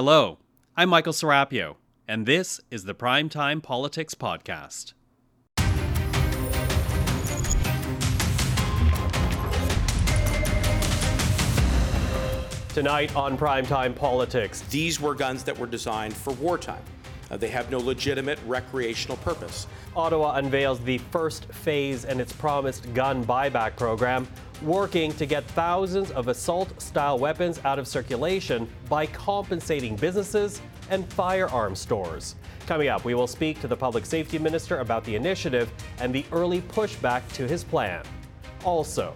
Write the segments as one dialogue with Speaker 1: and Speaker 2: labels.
Speaker 1: Hello, I'm Michael Serapio, and this is the Primetime Politics Podcast.
Speaker 2: Tonight on Primetime Politics.
Speaker 3: These were guns that were designed for wartime. Uh, they have no legitimate recreational purpose.
Speaker 2: Ottawa unveils the first phase in its promised gun buyback program, working to get thousands of assault style weapons out of circulation by compensating businesses and firearm stores. Coming up, we will speak to the Public Safety Minister about the initiative and the early pushback to his plan. Also,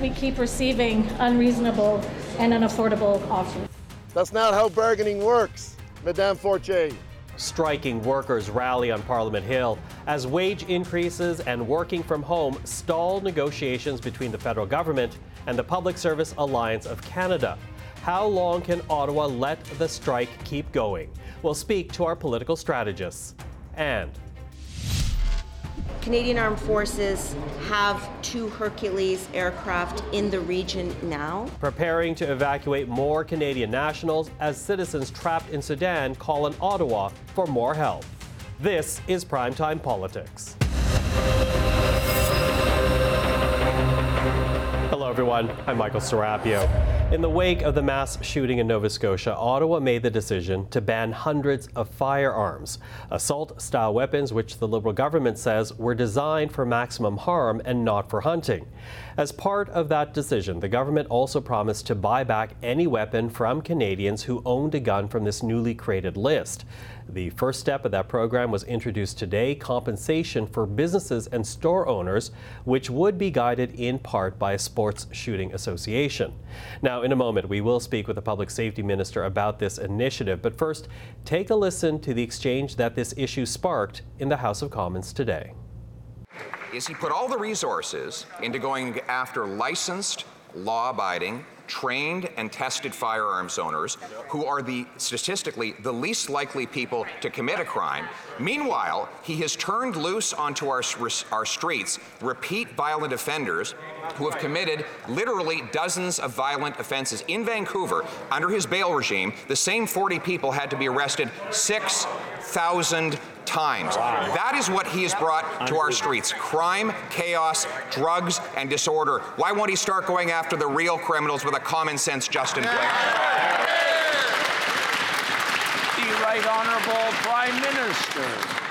Speaker 4: we keep receiving unreasonable and unaffordable offers.
Speaker 5: That's not how bargaining works, Madame Fortier.
Speaker 2: Striking workers rally on Parliament Hill as wage increases and working from home stall negotiations between the federal government and the Public Service Alliance of Canada. How long can Ottawa let the strike keep going? We'll speak to our political strategists. And
Speaker 6: Canadian Armed Forces have two Hercules aircraft in the region now.
Speaker 2: Preparing to evacuate more Canadian nationals as citizens trapped in Sudan call on Ottawa for more help. This is Primetime Politics. Hello, everyone. I'm Michael Serapio. In the wake of the mass shooting in Nova Scotia, Ottawa made the decision to ban hundreds of firearms, assault style weapons which the Liberal government says were designed for maximum harm and not for hunting. As part of that decision, the government also promised to buy back any weapon from Canadians who owned a gun from this newly created list. The first step of that program was introduced today compensation for businesses and store owners, which would be guided in part by a sports shooting association. Now, in a moment, we will speak with the Public Safety Minister about this initiative, but first, take a listen to the exchange that this issue sparked in the House of Commons today.
Speaker 7: Is he put all the resources into going after licensed, law abiding, trained and tested firearms owners who are the statistically the least likely people to commit a crime. Meanwhile, he has turned loose onto our, our streets repeat violent offenders who have committed literally dozens of violent offenses. In Vancouver, under his bail regime, the same 40 people had to be arrested 6,000 times. Wow. That is what he has brought to our streets crime, chaos, drugs, and disorder. Why won't he start going after the real criminals with a common sense Justin Blair?
Speaker 8: The Right Honourable Prime Minister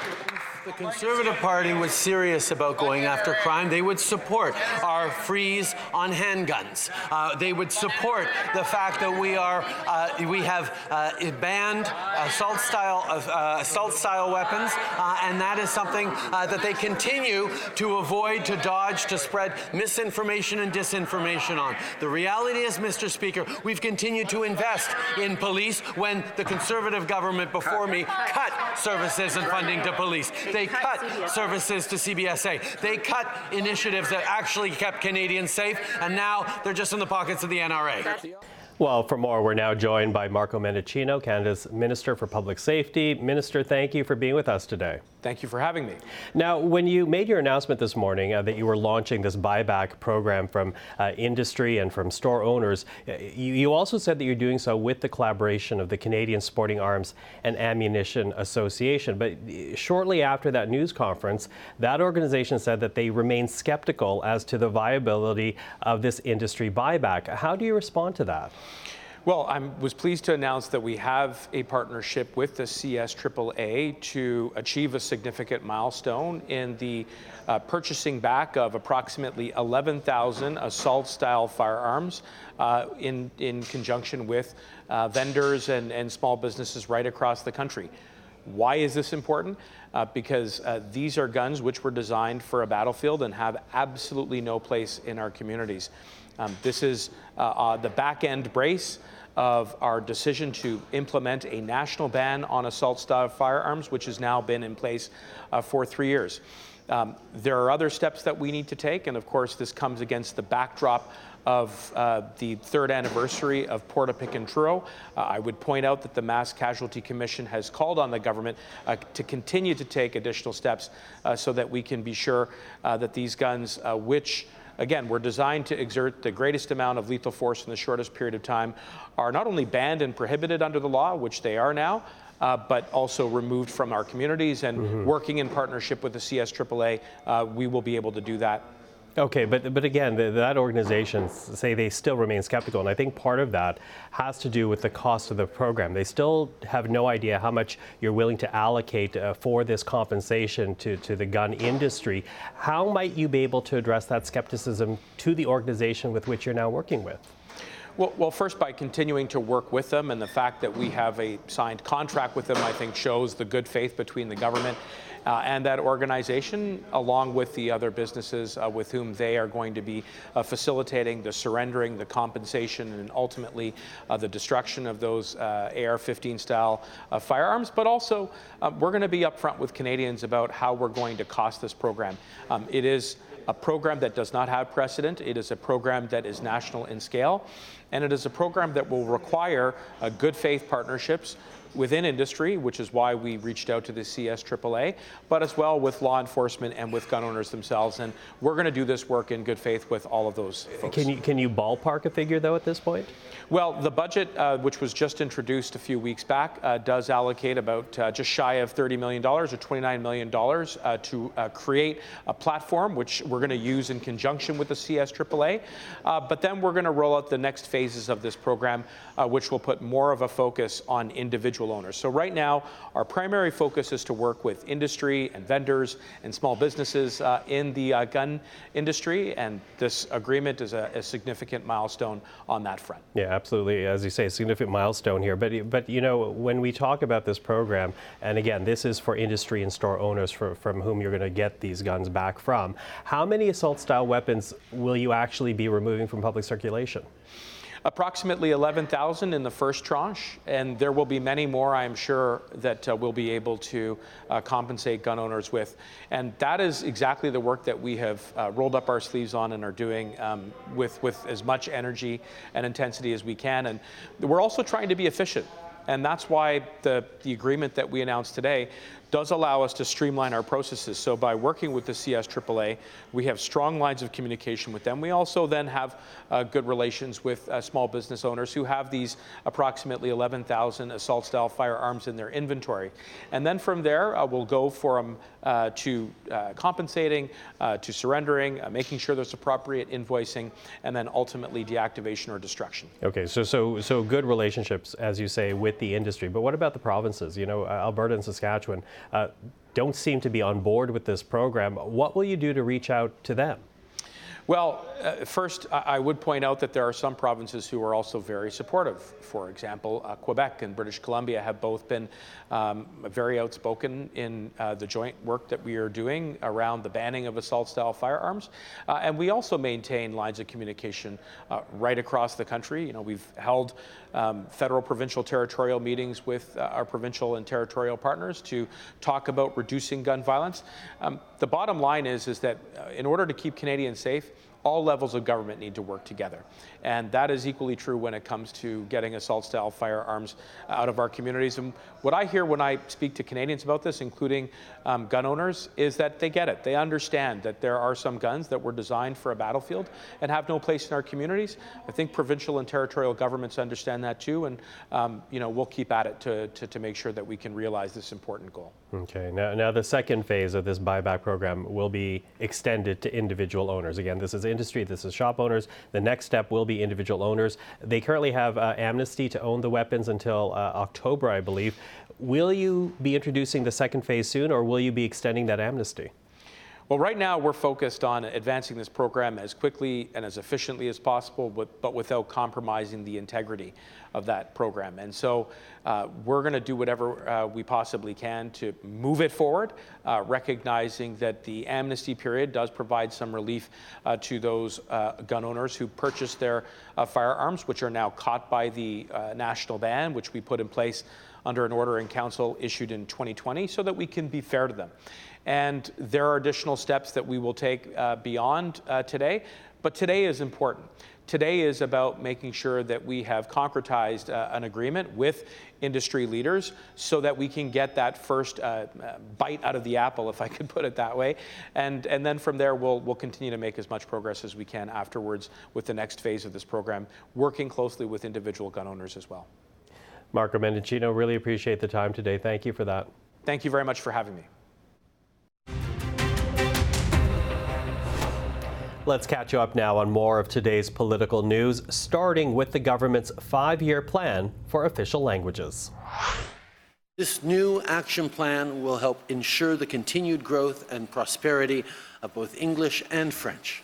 Speaker 9: the Conservative Party was serious about going after crime, they would support our freeze on handguns. Uh, they would support the fact that we are uh, we have uh, banned assault style uh, assault style weapons, uh, and that is something uh, that they continue to avoid, to dodge, to spread misinformation and disinformation on. The reality is, Mr. Speaker, we've continued to invest in police when the Conservative government before me cut services and funding to police. They cut services to CBSA. They cut initiatives that actually kept Canadians safe, and now they're just in the pockets of the NRA.
Speaker 2: Well, for more, we're now joined by Marco Mendicino, Canada's Minister for Public Safety. Minister, thank you for being with us today.
Speaker 3: Thank you for having me.
Speaker 2: Now, when you made your announcement this morning uh, that you were launching this buyback program from uh, industry and from store owners, uh, you, you, also said that you're doing so with the collaboration of the Canadian Sporting Arms and Ammunition Association. But uh, shortly after that news conference, that organization said that they remain skeptical as to the viability of this industry buyback. How do you respond to that?
Speaker 3: Well, I was pleased to announce that we have a partnership with the CSAAA to achieve a significant milestone in the uh, purchasing back of approximately 11,000 assault-style firearms uh, in, in conjunction with uh, vendors and, and small businesses right across the country. Why is this important? Uh, because uh, these are guns which were designed for a battlefield and have absolutely no place in our communities. Um, this is uh, uh, the back end brace of our decision to implement a national ban on assault style firearms, which has now been in place uh, for three years. Um, there are other steps that we need to take, and of course, this comes against the backdrop of uh, the third anniversary of Portapique-Truro. Uh, I would point out that the Mass Casualty Commission has called on the government uh, to continue to take additional steps uh, so that we can be sure uh, that these guns, uh, which again, were designed to exert the greatest amount of lethal force in the shortest period of time, are not only banned and prohibited under the law, which they are now, uh, but also removed from our communities. And mm-hmm. working in partnership with the CSAAA, uh, we will be able to do that
Speaker 2: Okay, but but again, the, that organization say they still remain skeptical, and I think part of that has to do with the cost of the program. They still have no idea how much you're willing to allocate uh, for this compensation to, to the gun industry. How might you be able to address that skepticism to the organization with which you're now working with?
Speaker 3: Well, well, first by continuing to work with them, and the fact that we have a signed contract with them, I think shows the good faith between the government uh, and that organization, along with the other businesses uh, with whom they are going to be uh, facilitating the surrendering, the compensation, and ultimately uh, the destruction of those uh, AR-15 style uh, firearms. But also, we're going to be upfront with Canadians about how we're going to cost this program. Um, it is a program that does not have precedent. It is a program that is national in scale, and it is a program that will require uh, good faith partnerships within industry, which is why we reached out to the CS CSAAA, but as well with law enforcement and with gun owners themselves. And we're going to do this work in good faith with all of those folks.
Speaker 2: Can you, can you ballpark a figure, though, at this point?
Speaker 3: Well, the budget, uh, which was just introduced a few weeks back, uh, does allocate about uh, just shy of $30 million or $29 million uh, to uh, create a platform, which we're going to use in conjunction with the CSAAA. Uh, but then we're going to roll out the next phases of this program, which will put more of a focus on individual individual owners. So right now, our primary focus is to work with industry and vendors and small businesses uh, in the uh, gun industry, and this agreement is a, a, significant milestone on that front.
Speaker 2: Yeah, absolutely. As you say, a significant milestone here. But but you know, when we talk about this program, and again, this is for industry and store owners for, from whom you're going to get these guns back from. How many assault-style weapons will you actually be removing from public circulation?
Speaker 3: Approximately 11,000 in the first tranche, and there will be many more, I am sure, that uh, we'll be able to uh, compensate gun owners with. And that is exactly the work that we have uh, rolled up our sleeves on and are doing um, with, with as much energy and intensity as we can. And we're also trying to be efficient. And that's why the, the agreement that we announced today does allow us to streamline our processes. So by working with the CSAAA, we have strong lines of communication with them. We also then have uh, good relations with uh, small business owners who have these approximately 11,000 assault-style firearms in their inventory. And then from there, uh, we'll go from uh, to uh, compensating, uh, to surrendering, making sure there's appropriate invoicing, and then ultimately deactivation or destruction.
Speaker 2: Okay, so so so good relationships, as you say, with the industry. But what about the provinces? You know, Alberta and Saskatchewan Uh, don't seem to be on board with this program. What will you do to reach out to them?
Speaker 3: Well, uh, first, I would point out that there are some provinces who are also very supportive. For example, uh, Quebec and British Columbia have both been um, very outspoken in uh, the joint work that we are doing around the banning of assault style firearms. Uh, and we also maintain lines of communication uh, right across the country. You know, we've held um, federal, provincial, territorial meetings with uh, our provincial and territorial partners to talk about reducing gun violence. Um, the bottom line is, is that in order to keep Canadians safe, all levels of government need to work together. And that is equally true when it comes to getting assault style firearms out of our communities. And what I hear when I speak to Canadians about this, including um, gun owners, is that they get it. They understand that there are some guns that were designed for a battlefield and have no place in our communities. I think provincial and territorial governments understand that too. And, um, you know, we'll keep at it to, to, to make sure that we can realize this important goal.
Speaker 2: Okay. Now, now, the second phase of this buyback program will be extended to individual owners. Again, this is industry, this is shop owners. The next step will be individual owners. They currently have uh, amnesty to own the weapons until uh, October, I believe. Will you be introducing the second phase soon, or will you be extending that amnesty?
Speaker 3: Well, right now we're focused on advancing this program as quickly and as efficiently as possible, but, but without compromising the integrity of that program. And so uh, we're going to do whatever uh, we possibly can to move it forward, uh, recognizing that the amnesty period does provide some relief uh, to those uh, gun owners who purchased their uh, firearms, which are now caught by the national ban, which we put in place under an order in council issued in 2020 so that we can be fair to them. And there are additional steps that we will take uh, beyond uh, today, but today is important. Today is about making sure that we have concretized uh, an agreement with industry leaders so that we can get that first uh, bite out of the apple, if I could put it that way. And, and then from there, we'll, we'll continue to make as much progress as we can afterwards with the next phase of this program, working closely with individual gun owners as well.
Speaker 2: Marco Mendicino, really appreciate the time today. Thank you for that.
Speaker 3: Thank you very much for having me.
Speaker 2: Let's catch you up now on more of today's political news, starting with the government's five year plan for official languages.
Speaker 10: This new action plan will help ensure the continued growth and prosperity of both English and French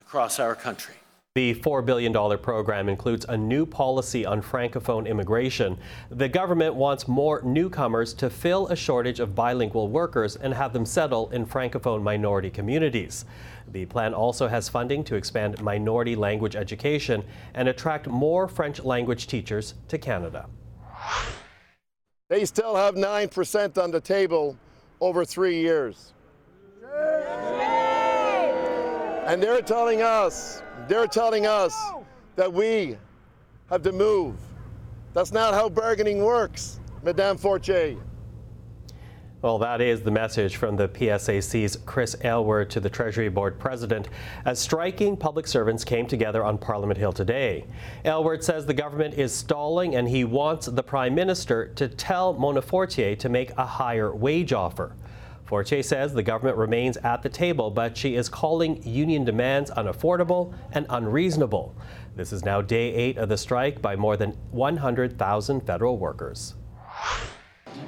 Speaker 10: across our country.
Speaker 2: The $4 billion program includes a new policy on Francophone immigration. The government wants more newcomers to fill a shortage of bilingual workers and have them settle in Francophone minority communities. The plan also has funding to expand minority language education and attract more French language teachers to Canada.
Speaker 5: They still have 9% on the table over three years. And they're telling us they're telling us that we have to move. That's not how bargaining works, Madame Fortier.
Speaker 2: Well, that is the message from the PSAC's Chris Aylward to the Treasury Board president as striking public servants came together on Parliament Hill today. Aylward says the government is stalling and he wants the Prime Minister to tell Mona Fortier to make a higher wage offer. Fortier says the government remains at the table, but she is calling union demands unaffordable and unreasonable. This is now day eight of the strike by more than 100,000 federal workers.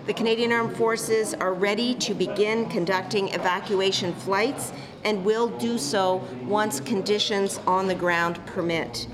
Speaker 6: The Canadian Armed Forces are ready to begin conducting evacuation flights and will do so once conditions on the ground permit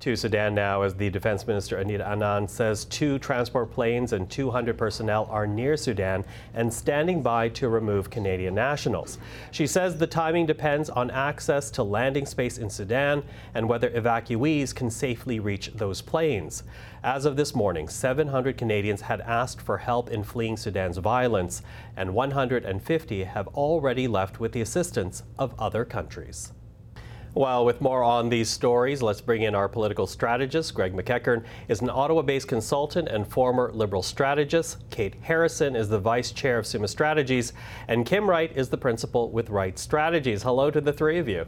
Speaker 2: to Sudan now as the Defense Minister Anita Anand says two transport planes and 200 personnel are near Sudan and standing by to remove Canadian nationals. She says the timing depends on access to landing space in Sudan and whether evacuees can safely reach those planes. As of this morning, 700 Canadians had asked for help in fleeing Sudan's violence, and 150 have already left with the assistance of other countries. Well, with more on these stories, let's bring in our political strategist. Greg MacEachern is an Ottawa based consultant and former Liberal strategist. Kate Harrison is the vice chair of Summa Strategies. And Kim Wright is the principal with Wright Strategies. Hello to the three of you.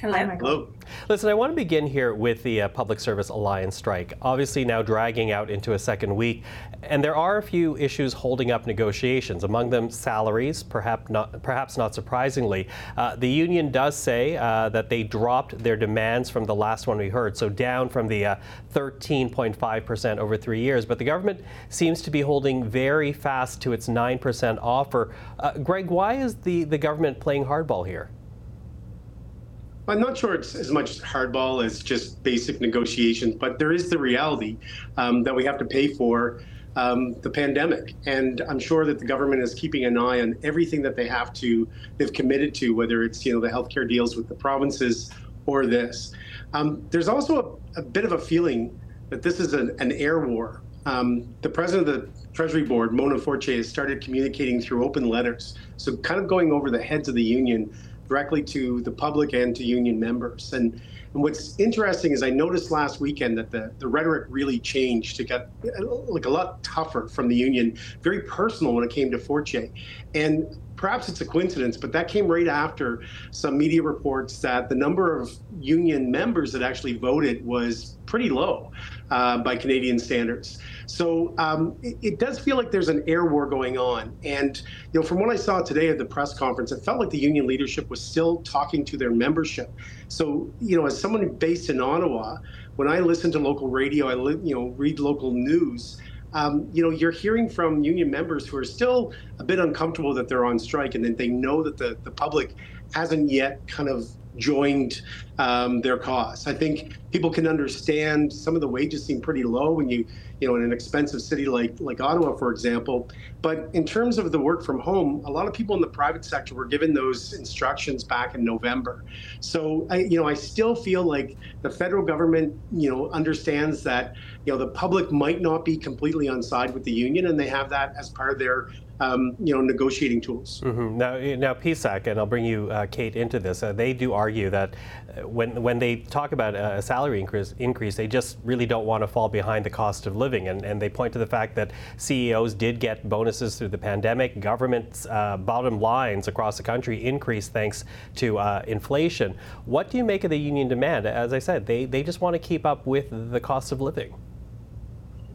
Speaker 11: Hello. Hello.
Speaker 2: Listen, I want to begin here with the uh, Public Service Alliance strike, obviously now dragging out into a second week. And there are a few issues holding up negotiations, among them salaries, perhaps not, perhaps not surprisingly. Uh, the union does say uh, that they dropped their demands from the last one we heard, so down from the 13.5% uh, over three years. But the government seems to be holding very fast to its 9% offer. Uh, Greg, why is the, the government playing hardball here?
Speaker 11: I'm not sure it's as much hardball as just basic negotiations, but there is the reality um, that we have to pay for um, the pandemic. And I'm sure that the government is keeping an eye on everything that they have to, they've committed to, whether it's, you know, the healthcare deals with the provinces or this. Um, there's also a, a, bit of a feeling that this is an, an air war. Um, the president of the Treasury Board, Mona Fortier, has started communicating through open letters. So kind of going over the heads of the union directly to the public and to union members. And, and what's interesting is I noticed last weekend that the, the rhetoric really changed to get like a lot tougher from the union, very personal when it came to Fortier. And perhaps it's a coincidence, but that came right after some media reports that the number of union members that actually voted was pretty low uh, by Canadian standards. So um, it, it, does feel like there's an air war going on. And you know, from what I saw today at the press conference, it felt like the union leadership was still talking to their membership. So you know, as someone based in Ottawa, when I listen to local radio, I li- you know read local news. Um, you know, you're hearing from union members who are still a bit uncomfortable that they're on strike, and then they know that the, the public hasn't yet kind of joined um, their cause. I think people can understand some of the wages seem pretty low when you, you know, in an expensive city like like Ottawa, for example. But in terms of the work from home, a lot of people in the private sector were given those instructions back in November. So I, you know, I still feel like the federal government, you know, understands that, you know, the public might not be completely on side with the union, and they have that as part of their um, you know, negotiating tools.
Speaker 2: Mm-hmm. Now, now PSAC, and I'll bring you, uh, Kate, into this. Uh, they do argue that uh, when when they talk about a salary increase, increase, they just really don't want to fall behind the cost of living, and, and they point to the fact that CEOs did get bonuses through the pandemic. Government's uh, bottom lines across the country increased thanks to uh, inflation. What do you make of the union demand? As I said, they they just want to keep up with the cost of living.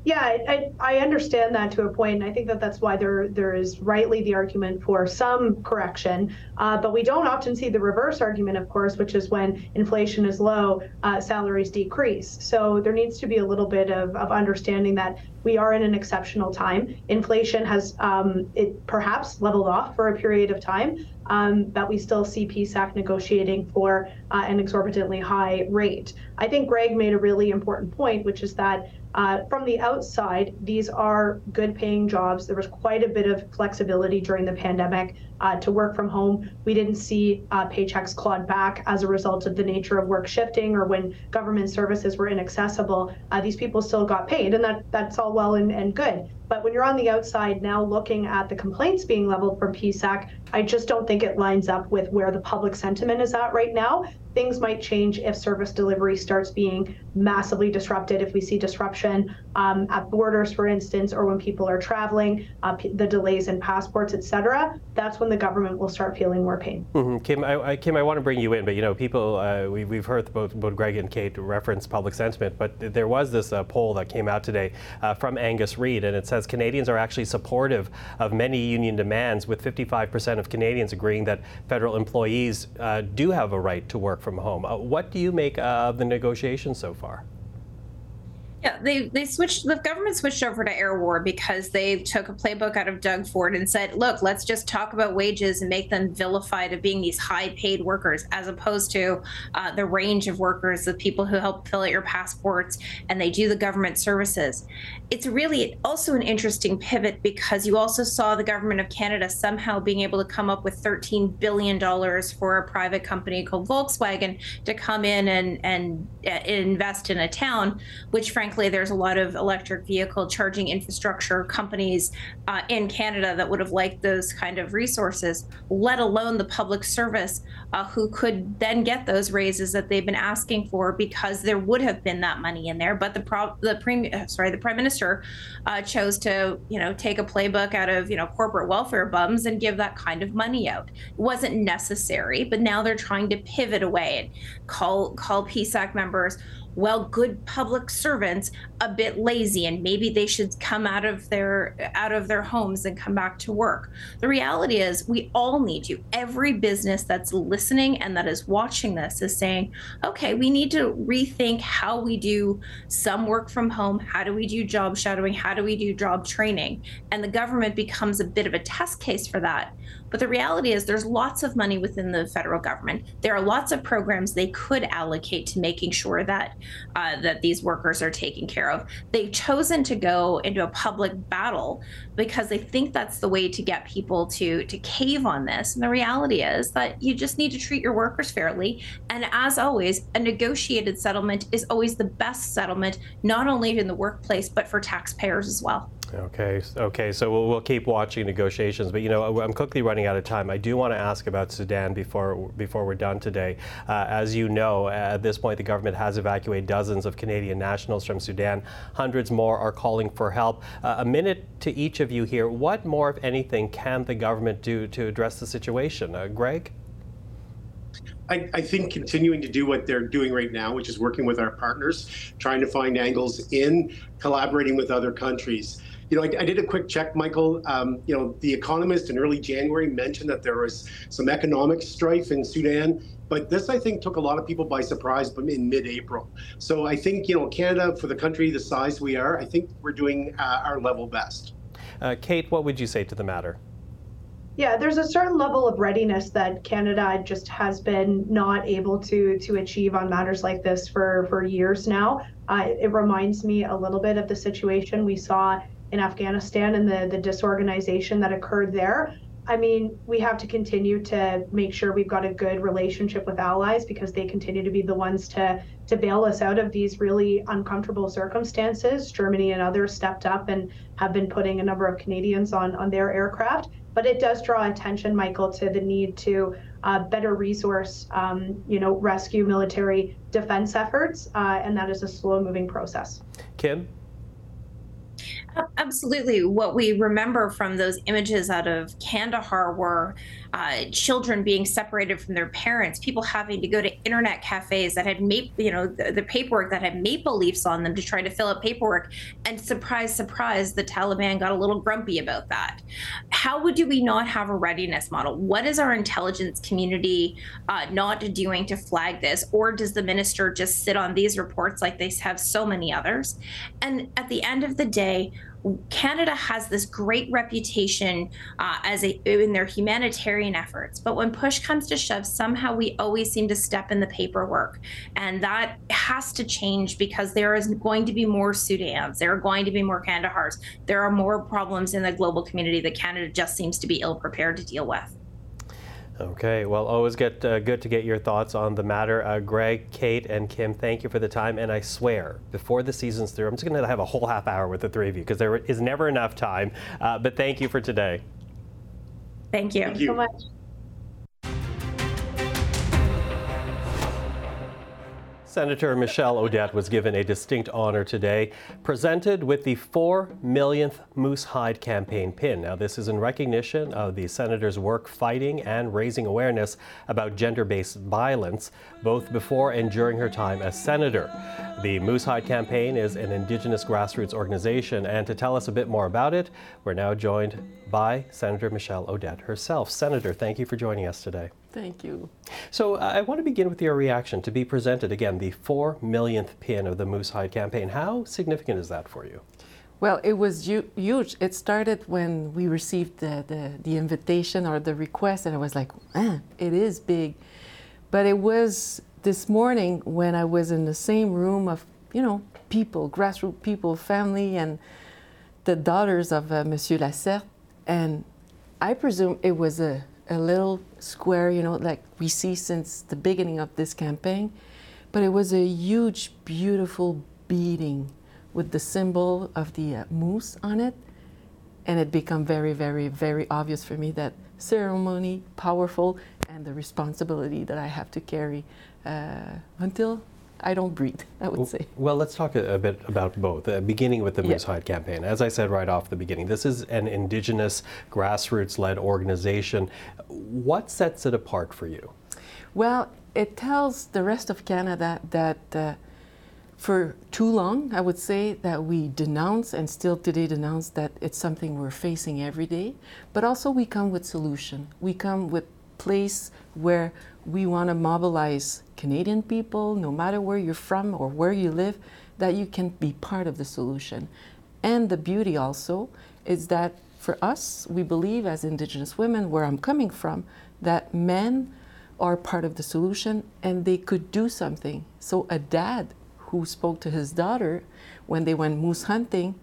Speaker 12: Yeah, I, I, understand that to a point, and I think that that's why there there is rightly the argument for some correction. Uh, but we don't often see the reverse argument, of course, which is when inflation is low, uh, salaries decrease. So there needs to be a little bit of, of understanding that we are in an exceptional time. Inflation has um, it perhaps leveled off for a period of time, um, but we still see PSAC negotiating for uh, an exorbitantly high rate. I think Greg made a really important point, which is that uh, from the outside, these are good paying jobs. There was quite a bit of flexibility during the pandemic uh, to work from home. We didn't see uh, paychecks clawed back as a result of the nature of work shifting or when government services were inaccessible. Uh, these people still got paid, and that, that's all well and, and good. But when you're on the outside now looking at the complaints being leveled from PSAC, I just don't think it lines up with where the public sentiment is at right now. Things might change if service delivery starts being massively disrupted, if we see disruption um, at borders, for instance, or when people are traveling, uh, the delays in passports, et cetera. That's when the government will start feeling more pain.
Speaker 2: Mm-hmm. Kim, I, I, Kim, I want to bring you in, but you know, people, uh, we, have heard both, both Greg and Kate reference public sentiment, but there was this uh, poll that came out today uh, from Angus Reid, and it says Canadians are actually supportive of many union demands, with 55% of Canadians agreeing that federal employees uh, do have a right to work from home. Uh, what do you make of the negotiations so far?
Speaker 13: Yeah, they they switched. The government switched over to air war because they took a playbook out of Doug Ford and said, "Look, let's just talk about wages and make them vilified of being these high-paid workers, as opposed to uh, the range of workers, the people who help fill out your passports and they do the government services." It's really also an interesting pivot because you also saw the government of Canada somehow being able to come up with 13 billion dollars for a private company called Volkswagen to come in and and uh, invest in a town, which frankly frankly, there's a lot of electric vehicle charging infrastructure companies uh, in Canada that would have liked those kind of resources, let alone the public service uh, who could then get those raises that they've been asking for because there would have been that money in there. But the pro- the sorry the prime minister uh, chose to you know take a playbook out of you know corporate welfare bums and give that kind of money out. It wasn't necessary, but now they're trying to pivot away and call call PSAC members well good public servants a bit lazy and maybe they should come out of their out of their homes and come back to work. The reality is we all need you. Every business that's listening and that is watching this is saying okay we need to rethink how we do some work from home. How do we do job shadowing? How do we do job training? And the government becomes a bit of a test case for that but the reality is, there's lots of money within the federal government. There are lots of programs they could allocate to making sure that uh, that these workers are taken care of. They've chosen to go into a public battle because they think that's the way to get people to to cave on this. And the reality is that you just need to treat your workers fairly. And as always, a negotiated settlement is always the best settlement, not only in the workplace but for taxpayers as well.
Speaker 2: Okay, okay. So we'll, we'll keep watching negotiations, but you know I'm quickly running out of time. I do want to ask about Sudan before before we're done today. Uh, as you know, at this point, the government has evacuated dozens of Canadian nationals from Sudan. Hundreds more are calling for help. Uh, a minute to each of you here. What more, if anything, can the government do to address the situation? Uh, Greg.
Speaker 11: I, I, think continuing to do what they're doing right now, which is working with our partners, trying to find angles in collaborating with other countries. You know, I, I did a quick check, Michael. Um, you know, The Economist in early January mentioned that there was some economic strife in Sudan, but this, I think, took a lot of people by surprise in mid-April. So I think, you know, Canada, for the country the size we are, I think we're doing uh, our level best.
Speaker 2: Uh, Kate, what would you say to the matter?
Speaker 12: Yeah, there's a certain level of readiness that Canada just has been not able to to achieve on matters like this for for years now. Uh, it reminds me a little bit of the situation we saw in Afghanistan and the, the disorganization that occurred there. I mean, we have to continue to make sure we've got a good relationship with allies because they continue to be the ones to to bail us out of these really uncomfortable circumstances. Germany and others stepped up and have been putting a number of Canadians on on their aircraft. But it does draw attention, Michael, to the need to uh, better resource, um, you know, rescue military defense efforts, uh, and that is a slow-moving process.
Speaker 2: Kim.
Speaker 13: Absolutely. What we remember from those images out of Kandahar were uh, children being separated from their parents, people having to go to internet cafes that had, ma- you know, the, the, paperwork that had maple leaves on them to try to fill out paperwork. And surprise, surprise, the Taliban got a little grumpy about that. How would we not have a readiness model? What is our intelligence community uh, not doing to flag this? Or does the minister just sit on these reports like they have so many others? And at the end of the day, Canada has this great reputation uh, as a in their humanitarian efforts, but when push comes to shove, somehow we always seem to step in the paperwork, and that has to change because there is going to be more Sudans, there are going to be more Kandahars, there are more problems in the global community that Canada just seems to be ill prepared to deal with.
Speaker 2: Okay, well, always get uh, good to get your thoughts on the matter. Uh, Greg, Kate, and Kim, thank you for the time. And I swear, before the season's through, I'm just going to have a whole half hour with the three of you because there is never enough time. Uh, but thank you for today.
Speaker 13: Thank you.
Speaker 12: Thank you so much.
Speaker 2: Senator Michèle Audette was given a distinct honor today, presented with the 4 millionth Moose Hide campaign pin. Now, this is in recognition of the senator's work fighting and raising awareness about gender based violence, both before and during her time as senator. The Moose Hide campaign is an Indigenous grassroots organization, and to tell us a bit more about it, we're now joined by Senator Michèle Audette herself. Senator, thank you for joining us today.
Speaker 14: Thank you.
Speaker 2: So I want to begin with your reaction to be presented again the four millionth pin of the Moose Hide campaign. How significant is that for you?
Speaker 14: Well, it was huge. It started when we received the, the, the invitation or the request, and I was like, ah, it is big. But it was this morning when I was in the same room of, you know, people, grassroots people, family, and the daughters of uh, Monsieur Lacerte. And I presume it was a a little square, you know, like we see since the beginning of this campaign. But it was a huge, beautiful beading with the symbol of the uh, moose on it. And it became very, very, very obvious for me that ceremony, powerful, and the responsibility that I have to carry uh, until I don't breathe, I would say.
Speaker 2: Well, let's talk a, a bit about both, uh, beginning with the Moose Hide campaign. As I said right off the beginning, this is an Indigenous grassroots led organization. What sets it apart for you?
Speaker 14: Well, it tells the rest of Canada that uh, for too long, I would say that we denounce and still today denounce that it's something we're facing every day, but also we come with solution. We come with place where we want to mobilize Canadian people, no matter where you're from or where you live, that you can be part of the solution. And the beauty also is that for us, we believe as Indigenous women, where I'm coming from, that men are part of the solution and they could do something. So a dad who spoke to his daughter when they went moose hunting,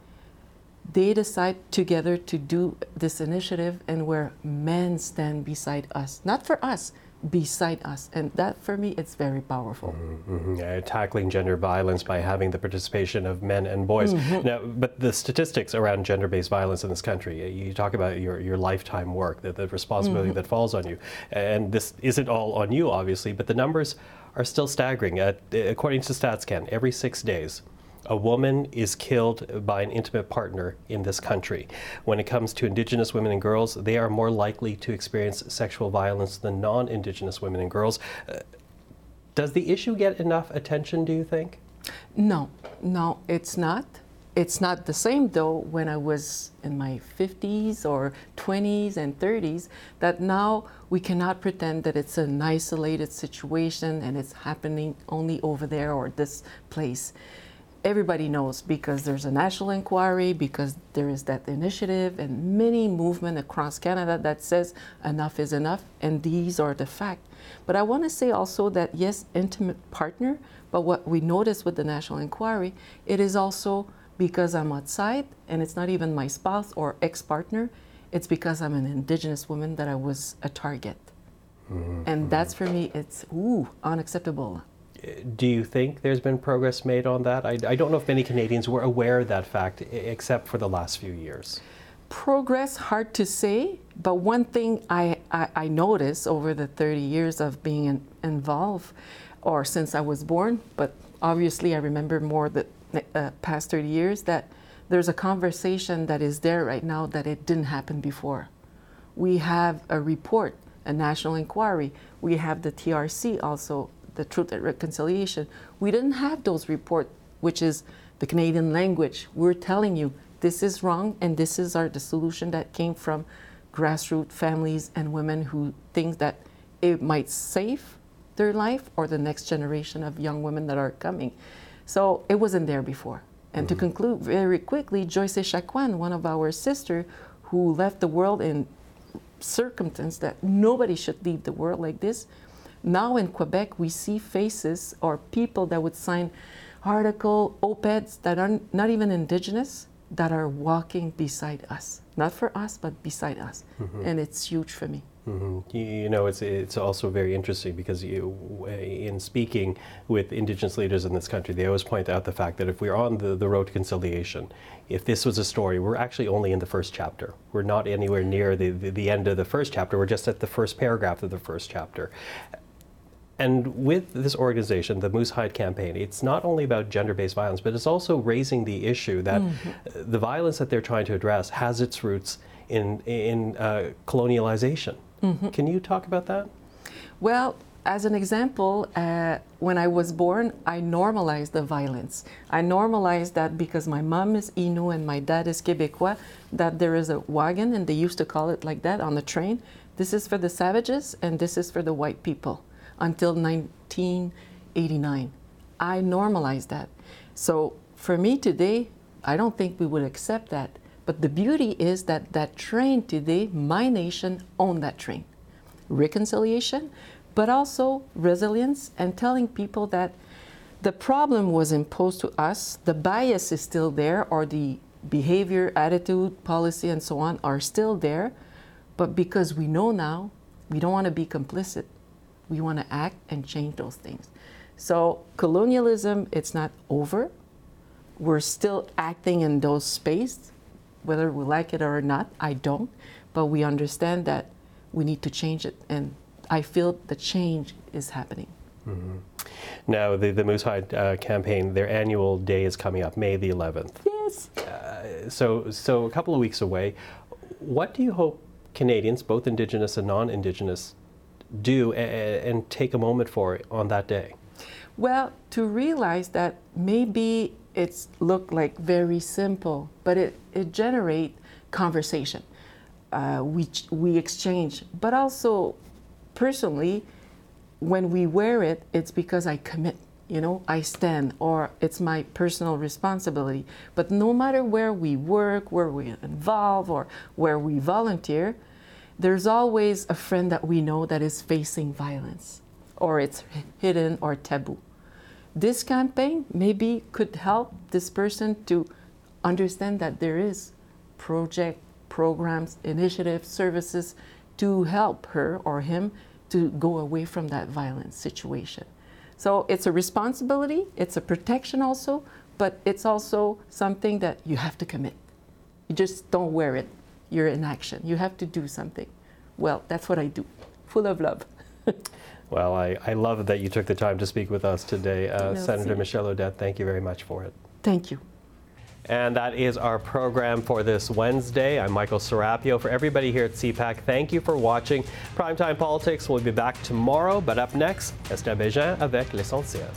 Speaker 14: they decide together to do this initiative and where men stand beside us, not for us, beside us. And that, for me, it's very powerful.
Speaker 2: Mm-hmm. mm-hmm. Yeah, tackling gender violence by having the participation of men and boys. Mm-hmm. Now, but the statistics around gender based violence in this country, you talk about your, your lifetime work, the, the responsibility mm-hmm. that falls on you. And this isn't all on you, obviously, but the numbers are still staggering. Uh, according to StatsCan, every six days, a woman is killed by an intimate partner in this country. When it comes to Indigenous women and girls, they are more likely to experience sexual violence than non Indigenous women and girls. Uh, does the issue get enough attention, do you think?
Speaker 14: No, no, it's not. It's not the same though when I was in my 50s or 20s and 30s, that now we cannot pretend that it's an isolated situation and it's happening only over there or this place everybody knows because there's a national inquiry, because there is that initiative and many movement across Canada that says enough is enough, and these are the facts. But I want to say also that yes, intimate partner, but what we notice with the national inquiry, it is also because I'm outside and it's not even my spouse or ex-partner, it's because I'm an Indigenous woman that I was a target. Mm-hmm. And that's for me, it's ooh, unacceptable.
Speaker 2: Do you think there's been progress made on that? I, I don't know if many Canadians were aware of that fact, except for the last few years.
Speaker 14: Progress, hard to say, but one thing I, I, I over the 30 years of being in, involved, or since I was born, but obviously I remember more the uh, past 30 years, that there's a conversation that is there right now that it didn't happen before. We have a report, a national inquiry. We have the TRC also, the Truth and Reconciliation. We didn't have those reports, which is the Canadian language. We're telling you this is wrong and this is our the solution that came from grassroots families and women who think that it might save their life or the next generation of young women that are coming. So it wasn't there before. And mm-hmm. to conclude very quickly, Joyce Echaquan, one of our sisters, who left the world in circumstance that nobody should leave the world like this. Now in Quebec, we see faces or people that would sign article, op-eds that are not even indigenous, that are walking beside us. Not for us, but beside us. Mm-hmm. And it's huge for me.
Speaker 2: Mm-hmm. You, know, it's it's also very interesting because you, in speaking with Indigenous leaders in this country, they always point out the fact that if we're on the, the road to conciliation, if this was a story, we're actually only in the first chapter. We're not anywhere near the, the, the end of the first chapter. We're just at the first paragraph of the first chapter. And with this organization, the Moose Hide campaign, it's not only about gender based violence, but it's also raising the issue that mm-hmm. the violence that they're trying to address has its roots in, in uh, colonialization. Mm-hmm. Can you talk about that?
Speaker 14: Well, as an example, uh, when I was born, I normalized the violence. I normalized that because my mom is Innu and my dad is Quebecois, that there is a wagon, and they used to call it like that on the train. This is for the savages, and this is for the white people until 1989. I normalized that. So for me today, I don't think we would accept that. But the beauty is that that train today, my nation owned that train. Reconciliation, but also resilience and telling people that the problem was imposed to us, the bias is still there, or the behavior, attitude, policy, and so on are still there. But because we know now, we don't want to be complicit. We want to act and change those things. So colonialism, it's not over. We're still acting in those space, whether we like it or not. I don't, but we understand that we need to change it, and I feel the change is happening. Mm-hmm.
Speaker 2: Now, the, the Moose Hide uh, campaign, their annual day is coming up, May the 11th.
Speaker 14: Yes.
Speaker 2: Uh, so, so a couple of weeks away. What do you hope Canadians, both Indigenous and non Indigenous, do and, and take a moment for on that day?
Speaker 14: Well, to realize that maybe it's look like very simple, but it, it generate conversation. Uh, we, we exchange, but also personally, when we wear it, it's because I commit, you know, I stand, or it's my personal responsibility. But no matter where we work, where we involve, or where we volunteer, there's always a friend that we know that is facing violence or it's hidden or taboo. This campaign maybe could help this person to understand that there is project, programs, initiatives, services to help her or him to go away from that violent situation. So it's a responsibility, it's a protection also, but it's also something that you have to commit. You just don't wear it you're in action. You have to do something. Well, that's what I do, full of love.
Speaker 2: well, I, I love that you took the time to speak with us today. Uh, Senator Michèle Audette, thank you very much for it.
Speaker 14: Thank you.
Speaker 2: And that is our program for this Wednesday. I'm Michael Serapio. For everybody here at CPAC, thank you for watching. Primetime Politics will be back tomorrow, but up next, Esther Bégin avec l'essentiel.